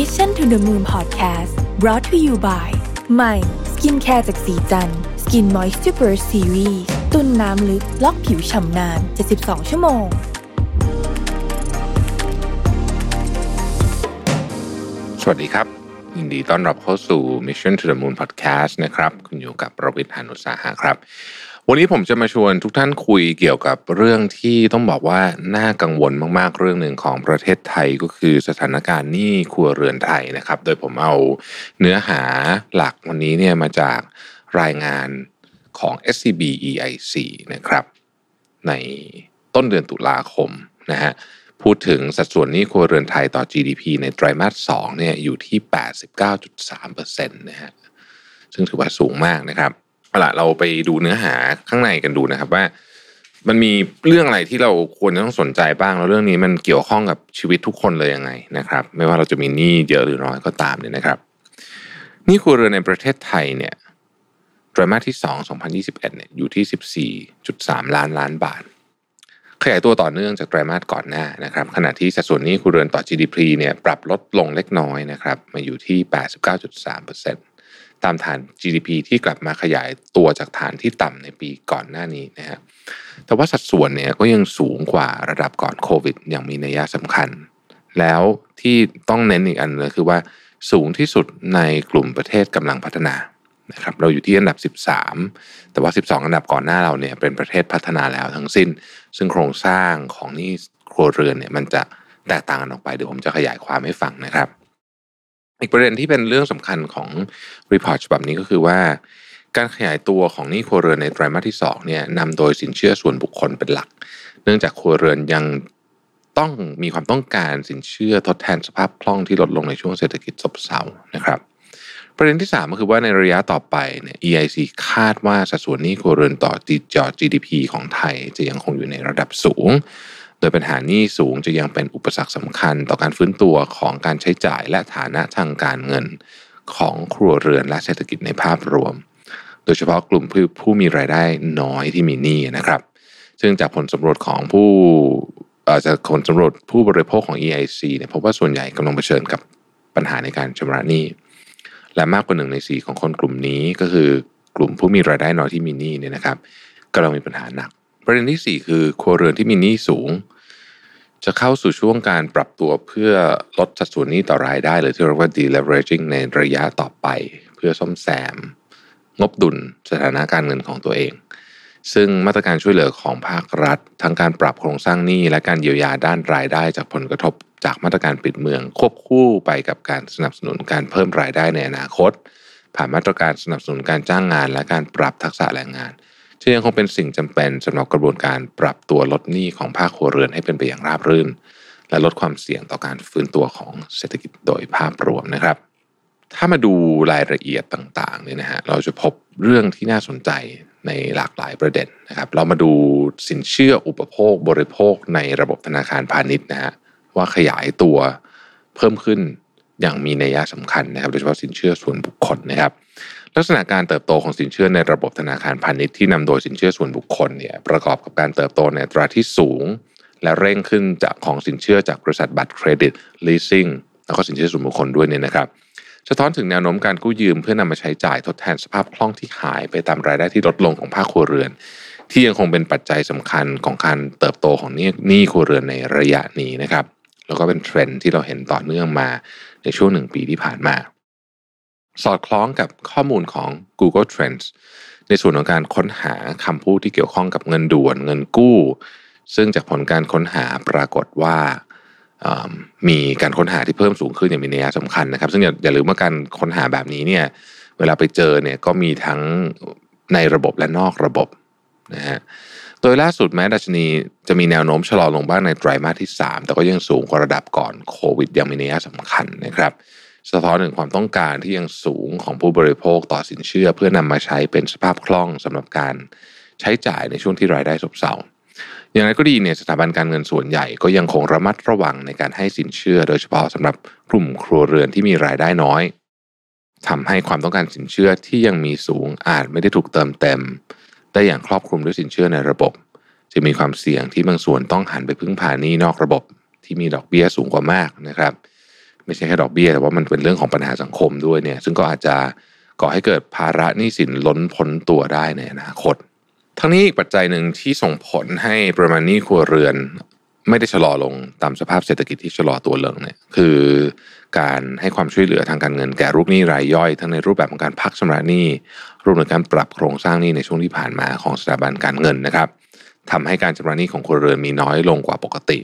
Mission to the Moon Podcast brought to you by ใหม่ skincare จากศรีจันทร์ Skin Moisture Burst Series ตุนน้ำลึก ล็อกผิวฉ่ำนาน 72 ชั่วโมง สวัสดีครับ ยินดีต้อนรับเข้าสู่ Mission to the Moon Podcast นะครับ คุณอยู่กับประวิทย์หานุสาหะครับ วันนี้ผมจะมาชวนทุกท่านคุยเกี่ยวกับเรื่องที่ต้องบอกว่าน่ากังวลมากๆ เรื่องหนึ่งของประเทศไทยก็คือสถานการณ์หนี้ครัวเรือนไทยนะครับ โดยผมเอาเนื้อหาหลักวันนี้เนี่ยมาจากรายงานของ SCB EIC นะครับ ในต้นเดือนตุลาคมนะฮะพูดถึงสัดส่วนหนี้ครัวเรือนไทยต่อ GDP ในไตรมาส2เนี่ยอยู่ที่ 89.3%นะฮะซึ่งถือว่าสูงมากนะครับ เอาละเราไปดูเนื้อหาข้างในกันดูนะครับว่า มันมีเรื่องอะไรที่เราควรจะต้องสนใจบ้างแล้วเรื่องนี้มันเกี่ยวข้องกับชีวิตทุกคนเลยยังไงนะครับ ไม่ว่าเราจะมีหนี้เยอะหรือน้อยก็ตามเนี่ยนะครับหนี้ครัวเรือนในประเทศไทยเนี่ยไตรมาสที่ 2 2021เนี่ยอยู่ที่ 14.3 ล้านล้านบาท ขยายตัวต่อเนื่องจากไตรมาสก่อนหน้านะครับ ขณะที่สัดส่วนหนี้ครัวเรือนต่อ GDP เนี่ยปรับลดลงเล็กน้อยนะครับ มาอยู่ที่ 89.3%ต ตามฐาน GDP ที่กลับมาขยายตัวจากฐานที่ต่ำในปีก่อนหน้านี้นะฮะแต่ว่าสัดส่วนเนี่ยก็ยังสูงกว่าระดับก่อนโควิด อย่างมีนัยสำคัญ แล้วที่ต้องเน้นอีกอันเลยคือว่าสูงที่สุดในกลุ่มประเทศกำลังพัฒนานะครับเราอยู่ที่อันดับ 13 แต่ว่า 12 อันดับก่อนหน้าเราเนี่ยเป็นประเทศพัฒนาแล้วทั้งสิ้น ซึ่งโครงสร้างของนี้ครัวเรือนเนี่ยมันจะแตกต่างกันออกไปเดี๋ยวผมจะขยายความให้ฟังนะครับ อีกประเด็นที่เป็นเรื่องสำคัญของ report ฉบับนี้ก็คือว่า การขยายตัวของหนี้ครัวเรือนในไตรมาสที่2เนี่ยนำโดยสินเชื่อส่วนบุคคลเป็นหลัก เนื่องจากครัวเรือนยังต้องมีความต้องการสินเชื่อทดแทนสภาพคล่องที่ลดลงในช่วงเศรษฐกิจซบเซานะครับ ประเด็นที่ 3 ก็คือว่าในระยะต่อไปเนี่ย EIC คาดว่าสัดส่วนหนี้ครัวเรือนต่อจอ GDP ของไทย จะยังคงอยู่ในระดับสูง โดยปัญหาหนี้สูงจะยังเป็นอุปสรรคสำคัญต่อการฟื้นตัวของการใช้จ่ายและฐานะทางการเงินของครัวเรือนและเศรษฐกิจในภาพรวม โดยเฉพาะกลุ่มผู้ผู้มีรายได้น้อยที่มีหนี้นะครับ ซึ่งจากผลสำรวจของผู้เอ่อจากผลสำรวจผู้บริโภคของ EIC เนี่ยพบว่าส่วนใหญ่กำลังเผชิญกับปัญหาในการชำระหนี้ และมากกว่าหนึ่งในสี่ของคนกลุ่มนี้ก็คือกลุ่มผู้มีรายได้น้อยที่มีหนี้เนี่ยนะครับกำลังมีปัญหาหนัก ประเด็นที่สี่คือครัวเรือนที่มีหนี้สูง จะเข้าสู่ช่วงการปรับตัวเพื่อลดสัดส่วนหนี้ต่อรายได้ หรือที่เรียกว่า deleveraging ในระยะต่อไป เพื่อซ่อมแซม งบดุลสถานะการเงินของตัวเอง ซึ่งมาตรการช่วยเหลือของภาครัฐ ทั้งการปรับโครงสร้างหนี้และการเยียวยาด้านรายได้ จากผลกระทบจากมาตรการปิดเมือง ควบคู่ไปกับการสนับสนุนการเพิ่มรายได้ในอนาคต ผ่านมาตรการสนับสนุนการจ้างงาน และการปรับทักษะแรงงาน จะยังคงเป็นสิ่งจำเป็นสำหรับกระบวนการปรับตัวลดหนี้ของภาคครัวเรือนให้เป็นไปอย่างราบรื่น และลดความเสี่ยงต่อการฟื้นตัวของเศรษฐกิจโดยภาพรวมนะครับ ถ้ามาดูรายละเอียดต่างๆเนี่ยนะฮะเราจะพบเรื่องที่น่าสนใจในหลากหลายประเด็นนะครับ เรามาดูสินเชื่ออุปโภคบริโภคในระบบธนาคารพาณิชย์นะฮะว่าขยายตัวเพิ่มขึ้นอย่างมีนัยสำคัญนะครับ โดยเฉพาะสินเชื่อส่วนบุคคลนะครับ ลักษณะการเติบโตของสินเชื่อในระบบธนาคารพาณิชย์ที่นำโดยสินเชื่อส่วนบุคคลเนี่ยประกอบกับการเติบโตในตราที่สูง และเร่งขึ้นจากของสินเชื่อจากบริษัทบัตรเครดิต leasing แล้วก็สินเชื่อส่วนบุคคลด้วยเนี่ยนะครับสะท้อนถึงแนวโน้มการกู้ยืมเพื่อนำมาใช้จ่ายทดแทนสภาพคล่องที่หายไปตามรายได้ที่ลดลงของภาคครัวเรือน ที่ยังคงเป็นปัจจัยสำคัญของการเติบโตของนี้หนี้ครัวเรือนในระยะนี้นะครับแล้วก็เป็นเทรนด์ที่เราเห็นต่อเนื่องมาในช่วงหนึ่งปีที่ผ่านมา สอดคล้องกับข้อมูลของ Google Trends ในส่วนของการค้นหาคำพูดที่เกี่ยวข้องกับเงินด่วนเงินกู้ ซึ่งจากผลการค้นหาปรากฏว่ามีการค้นหาที่เพิ่มสูงขึ้นอย่างมีนัยสำคัญนะครับ ซึ่งอย่ายาลืมว่าการค้นหาแบบนี้เนี่ยเวลาไปเจอเนี่ยก็มีทั้งในระบบและนอกระบบนะฮะโดยล่าสุดแม้ดัชนีจะมีแนวโน้มชะลอลงบ้างในไตรมาสที่ 3 แต่ก็ยังสูงกว่าระดับก่อนโควิดยังมีนัยสำคัญนะครับ สะท้อนถึงความต้องการที่ยังสูงของผู้บริโภคต่อสินเชื่อ เพื่อนำมาใช้เป็นสภาพคล่องสำหรับการใช้จ่ายในช่วงที่รายได้ซบเซาอย่างไรก็ดีเนี่ยสถาบันการเงินส่วนใหญ่ก็ยังคงระมัดระวังในการให้สินเชื่อ โดยเฉพาะสำหรับกลุ่มครัวเรือนที่มีรายได้น้อยทำให้ความต้องการสินเชื่อที่ยังมีสูงอาจไม่ได้ถูกเติมเต็ม ได้อย่างครอบคลุมด้วยสินเชื่อในระบบ จะมีความเสี่ยงที่บางส่วนต้องหันไปพึ่งพาหนี้นอกระบบที่มีดอกเบี้ยสูงกว่ามากนะครับ ไม่ใช่แค่ดอกเบี้ยแต่ว่ามันเป็นเรื่องของปัญหาสังคมด้วยเนี่ย ซึ่งก็อาจจะก่อให้เกิดภาระหนี้สินล้นพ้นตัวได้ในอนาคต ทั้งนี้อีกปัจจัยหนึ่งที่ส่งผลให้ประมาณหนี้ครัวเรือน ไม่ได้ชะลอลงตามสภาพเศรษฐกิจที่ชะลอตัวลงเนี่ยคือการให้ความช่วยเหลือทางการเงินแก่ลูกหนี้รายย่อย ทั้งในรูปแบบของการพักชำระหนี้รวมถึงการปรับโครงสร้างหนี้ในช่วงที่ผ่านมาของสถาบันการเงินนะครับทำให้การชำระหนี้ของครัวเรือนมีน้อยลงกว่าปกติ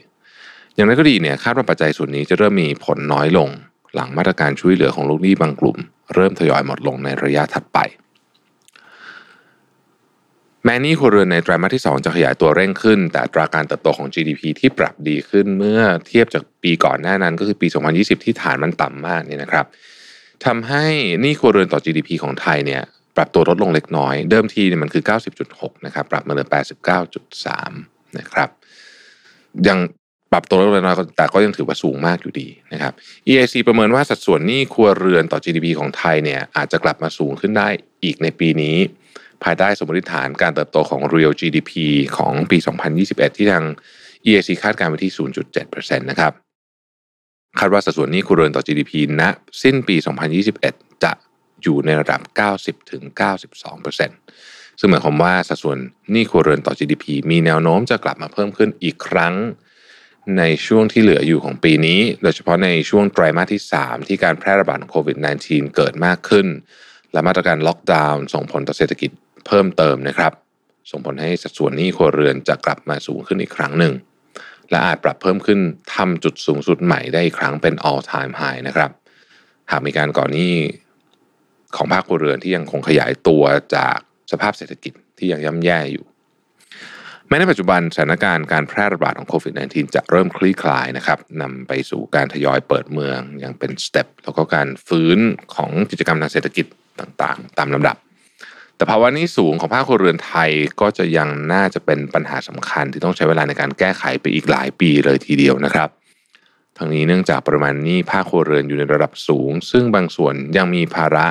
อย่างไรก็ดีเนี่ยคาดว่าปัจจัยส่วนนี้จะเริ่มมีผลน้อยลง หลังมาตรการช่วยเหลือของลูกหนี้บางกลุ่ม เริ่มทยอยหมดลงในระยะถัดไป แม้นี้ครัวเรือนในไตรมาสที่ 2 จะขยายตัวเร่งขึ้น แต่ตราการเติบโตของ GDP ที่ปรับดีขึ้นเมื่อเทียบจากปีก่อนหน้านั้น ก็คือปี 2020 ที่ฐานมันต่ำมากเนี่ยนะครับทำให้หนี้ครัวเรือนต่อ GDP ของไทยเนี่ยปรับตัวลดลงเล็กน้อย เดิมทีเนี่ยมันคือ 90.6 นะครับ ปรับมาเหลือ 89.3 นะครับ ยัง ปรับตัวลดลงน้อยแต่ก็ยังถือว่าสูงมากอยู่ดีนะครับ EIC ประเมินว่าสัดส่วนหนี้ครัวเรือนต่อ GDP ของไทยเนี่ยอาจจะกลับมาสูงขึ้นได้อีกในปีนี้ ภายใต้สมมติฐานการเติบโตของ real GDP ของปี 2021 ที่ทาง EIC คาดการณ์ไว้ที่ 0.7%นะครับคาดว่าสัดส่วนหนี้ครัวเรือนต่อ GDP ณสิ้นปี 2021 จะอยู่ในระดับ 90ถึง92%ซึ่งหมายความว่าสัดส่วนหนี้ครัวเรือนต่อ GDP มีแนวโน้มจะกลับมาเพิ่มขึ้นอีกครั้ง ในช่วงที่เหลืออยู่ของปีนี้ โดยเฉพาะในช่วงไตรมาสที่ 3 ที่การแพร่ระบาดของโควิด -19 เกิดมากขึ้น และมาตรการล็อกดาวน์ส่งผลต่อเศรษฐกิจเพิ่มเติมนะครับ ส่งผลให้สัดส่วนหนี้ครัวเรือนจะกลับมาสูงขึ้นอีกครั้งหนึ่ง และอาจปรับเพิ่มขึ้นทำจุดสูงสุดใหม่ได้อีกครั้งเป็น all time high นะครับ หากมีการก่อหนี้ของภาคครัวเรือนที่ยังคงขยายตัวจากสภาพเศรษฐกิจที่ยังย่ำแย่อยู่ แม้ในปัจจุบันสถานการณ์การแพร่ระบาดของโควิด -19 จะเริ่มคลี่คลายนะครับนำไปสู่การทยอยเปิดเมืองอย่างเป็นสเต็ปแล้วก็การฟื้นของกิจกรรมทางเศรษฐกิจต่างๆ ตามลำดับ แต่ภาวะนี้สูงของภาคครัวเรือนไทยก็จะยังน่าจะเป็นปัญหาสำคัญที่ต้องใช้เวลาในการแก้ไขไปอีกหลายปีเลยทีเดียวนะครับทั้งนี้เนื่องจากปริมาณหนี้ภาคครัวเรือนอยู่ในระดับสูง ซึ่งบางส่วนยังมีภาระ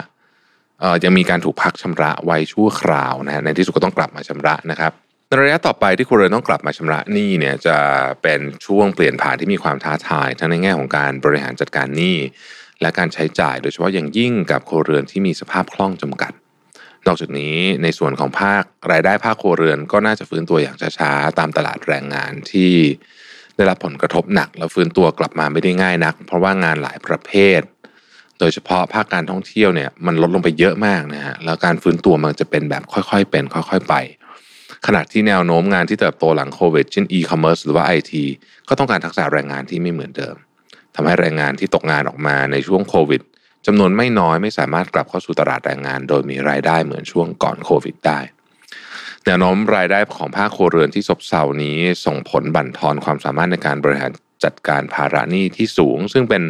เอ่อยังมีการถูกพักชำระไว้ชั่วคราวนะฮะในที่สุดก็ต้องกลับมาชำระนะครับ ในระยะต่อไปที่ครัวเรือนต้องกลับมาชำระหนี้เนี่ยจะเป็นช่วงเปลี่ยนผ่านที่มีความท้าทาย ทั้งในแง่ของการบริหารจัดการหนี้และการใช้จ่าย โดยเฉพาะอย่างยิ่งกับครัวเรือนที่มีสภาพคล่องจำกัด นอกจากนี้ในส่วนของภาครายได้ภาคครัวเรือนก็น่าจะฟื้นตัวอย่างช้าๆตามตลาดแรงงานที่ได้รับผลกระทบหนัก แล้วฟื้นตัวกลับมาไม่ได้ง่ายนัก เพราะว่างานหลายประเภท โดยเฉพาะภาคการท่องเที่ยวเนี่ยมันลดลงไปเยอะมากนะฮะแล้วการฟื้นตัวมันจะเป็นแบบค่อยๆ เป็น ค่อย ๆ ไป ขณะที่แนวโน้มงานที่เติบโตหลังโควิดเช่นอีคอมเมิร์ซหรือว่าไอทีก็ต้องการทักษะแรงงานที่ไม่เหมือนเดิมทำให้แรงงานที่ตกงานออกมาในช่วงโควิดจำนวนไม่น้อยไม่สามารถกลับเข้าสู่ตลาดแรงงาน โดยมีรายได้เหมือนช่วงก่อนโควิดได้แนวโน้มรายได้ของภาคครัวเรือนที่ซบเซานี้ส่งผลบั่นทอนความสามารถในการบริหารจัดการภาระหนี้ที่สูง ซึ่งเป็น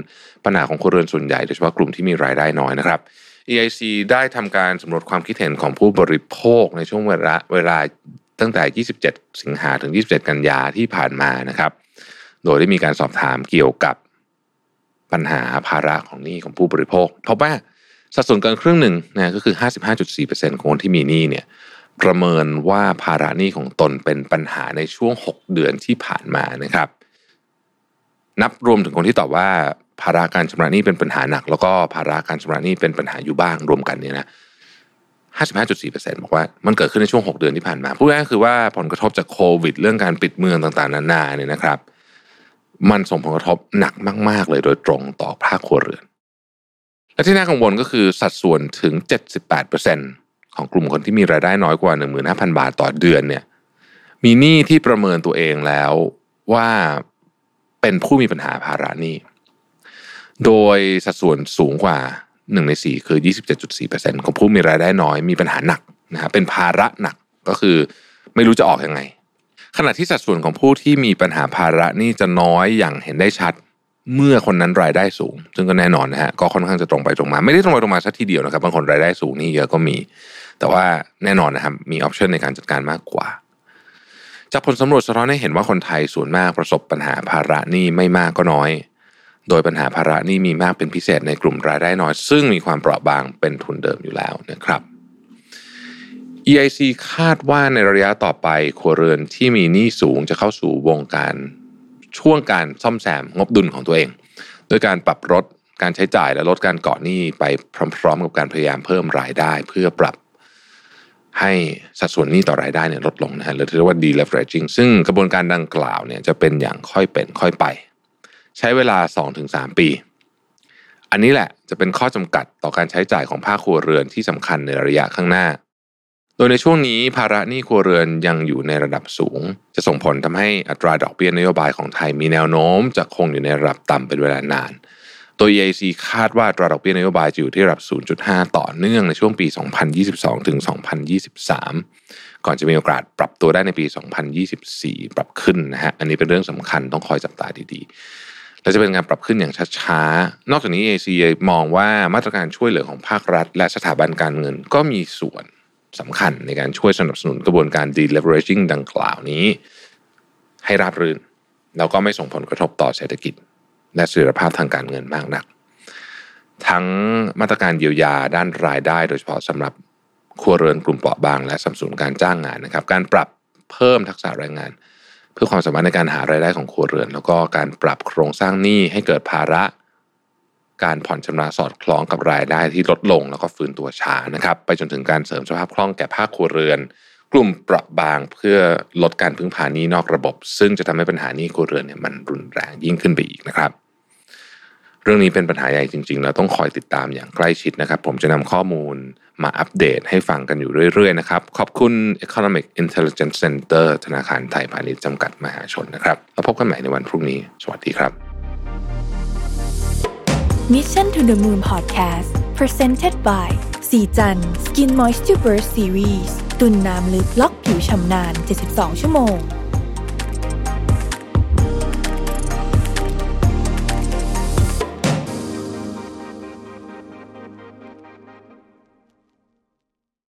ปัญหาของครัวเรือนส่วนใหญ่โดยเฉพาะกลุ่มที่มีรายได้น้อยนะครับ EIC ได้ทำการสำรวจความคิดเห็นของผู้บริโภคในช่วงเวลาเวลา ตั้งแต่ 27 สิงหาถึง 27 กันยาที่ผ่านมานะครับ โดยได้มีการสอบถามเกี่ยวกับปัญหาภาระของหนี้ของผู้บริโภคพบว่าสัดส่วนเกินครึ่งหนึ่งนะก็คือ 55.4%ของคนที่มีหนี้เนี่ยประเมินว่าภาระหนี้ของตนเป็นปัญหาในช่วง 6 เดือนที่ผ่านมานะครับ นับรวมถึงคนที่ตอบว่าภาระการชำระหนี้เป็นปัญหาหนัก แล้วก็ภาระการชำระหนี้เป็นปัญหาอยู่บ้างรวมกันเนี่ยนะ 55.4%บอกว่ามันเกิดขึ้นในช่วง 6 เดือนที่ผ่านมาพูดง่ายๆคือว่าผลกระทบจากโควิด เรื่องการปิดเมืองต่างๆ นานาเนี่ยนะครับ มันส่งผลกระทบหนักมาก ๆ เลยโดยตรงต่อภาคครัวเรือน และที่น่ากังวลก็คือสัดส่วนถึง 78%ของกลุ่มคนที่มีรายได้น้อยกว่า 15,000 บาทต่อเดือนเนี่ยมีหนี้ที่ประเมินตัวเองแล้วว่าเป็นผู้มีปัญหาภาระหนี้ โดยสัดส่วนสูงกว่า 1ใน4คือ 27.4%ของผู้มีรายได้น้อยมีปัญหาหนักนะฮะเป็นภาระหนักก็คือไม่รู้จะออกยังไง ขณะที่สัดส่วนของผู้ที่มีปัญหาภาระนี่จะน้อยอย่างเห็นได้ชัดเมื่อคนนั้นรายได้สูง ซึ่งก็แน่นอนนะฮะก็ค่อนข้างจะตรงไปตรงมา ไม่ได้ตรงไปตรงมาสักทีเดียวนะครับบางคนรายได้สูงนี่เยอะก็มี แต่ว่าแน่นอนนะครับมีออปชันในการจัดการมากกว่า จากผลสำรวจสะท้อนให้เห็นว่าคนไทยส่วนมากประสบปัญหาภาระนี้ไม่มากก็น้อย โดยปัญหาภาระนี้มีมากเป็นพิเศษในกลุ่มรายได้น้อย ซึ่งมีความเปราะบางเป็นทุนเดิมอยู่แล้วนะครับ EIC คาดว่าในระยะต่อไปครัวเรือนที่มีหนี้สูงจะเข้าสู่วงการช่วงการซ่อมแซมงบดุลของตัวเอง ด้วยการปรับลดการใช้จ่ายและลดการกาะหนี้ไปพร้อมๆ กับการพยายามเพิ่มรายได้ เพื่อปรับให้สัดส่วนหนี้ต่อรายได้เนี่ยลดลงนะฮะหรือที่เรียกว่า deleveraging ซึ่งกระบวนการดังกล่าวเนี่ยจะเป็นอย่างค่อยเป็นค่อยไป ใช้เวลา 2-3 ปี อันนี้แหละจะเป็นข้อจำกัดต่อการใช้จ่ายของภาคครัวเรือนที่สำคัญในระยะข้างหน้า โดยในช่วงนี้ภาระหนี้ครัวเรือนยังอยู่ในระดับสูง จะส่งผลทำให้อัตราดอกเบี้ยนโยบายของไทยมีแนวโน้ม จะคงอยู่ในระดับต่ำเป็นเวลานานตัว EIC คาดว่าตราดอกเบี้ยนโยบายจะอยู่ที่ระดับ 0.5 ต่อเนื่องในช่วงปี 2022 ถึง 2023 ก่อนจะมีโอกาสปรับตัวได้ในปี 2024 ปรับขึ้นนะฮะ อันนี้เป็นเรื่องสำคัญต้องคอยจับตาดีๆ และจะเป็นการปรับขึ้นอย่างช้าๆ นอกจากนี้ EIC มองว่ามาตรการช่วยเหลือของภาครัฐ และสถาบันการเงินก็มีส่วนสำคัญในการช่วยสนับสนุนกระบวนการ deleveraging ดังกล่าวนี้ ให้ราบรื่น แล้วก็ไม่ส่งผลกระทบต่อเศรษฐกิจ และเสถียรภาพทางการเงินมากนัก ทั้งมาตรการเยียวยาด้านรายได้ โดยเฉพาะสำหรับครัวเรือนกลุ่มเปราะบาง และสัมสนุนการจ้างงานนะครับ การปรับเพิ่มทักษะแรงงาน เพื่อความสามารถในการหารายได้ของครัวเรือน แล้วก็การปรับโครงสร้างหนี้ให้เกิดภาระ การผ่อนชำระสอดคล้องกับรายได้ที่ลดลง แล้วก็ฟื้นตัวช้านะครับ ไปจนถึงการเสริมสภาพคล่องแก่ภาคครัวเรือน กลุ่มเปราะบางเพื่อลดการพึ่งพานี้นอกระบบ ซึ่งจะทำให้ปัญหานี้ครัวเรือนเนี่ยมันรุนแรงยิ่งขึ้นไปอีกนะครับ รื่องนี้เป็นปัญหาใหญ่จริงๆเราต้องคอยติดตามอย่างใกล้ชิดนะครับ ผมจะนำข้อมูลมาอัปเดตให้ฟังกันอยู่เรื่อยๆนะครับ ขอบคุณ Economic Intelligence Center ธนาคารไทยพาณิชย์จำกัดมหาชนนะครับ แล้วพบกันใหม่ในวันพรุ่งนี้ สวัสดีครับ Mission to the Moon Podcast Presented by สีจัน Skin Moisture Burst Series ตุ่นน้ำลึกล็อกผิวชำนาน 72 ชั่วโมง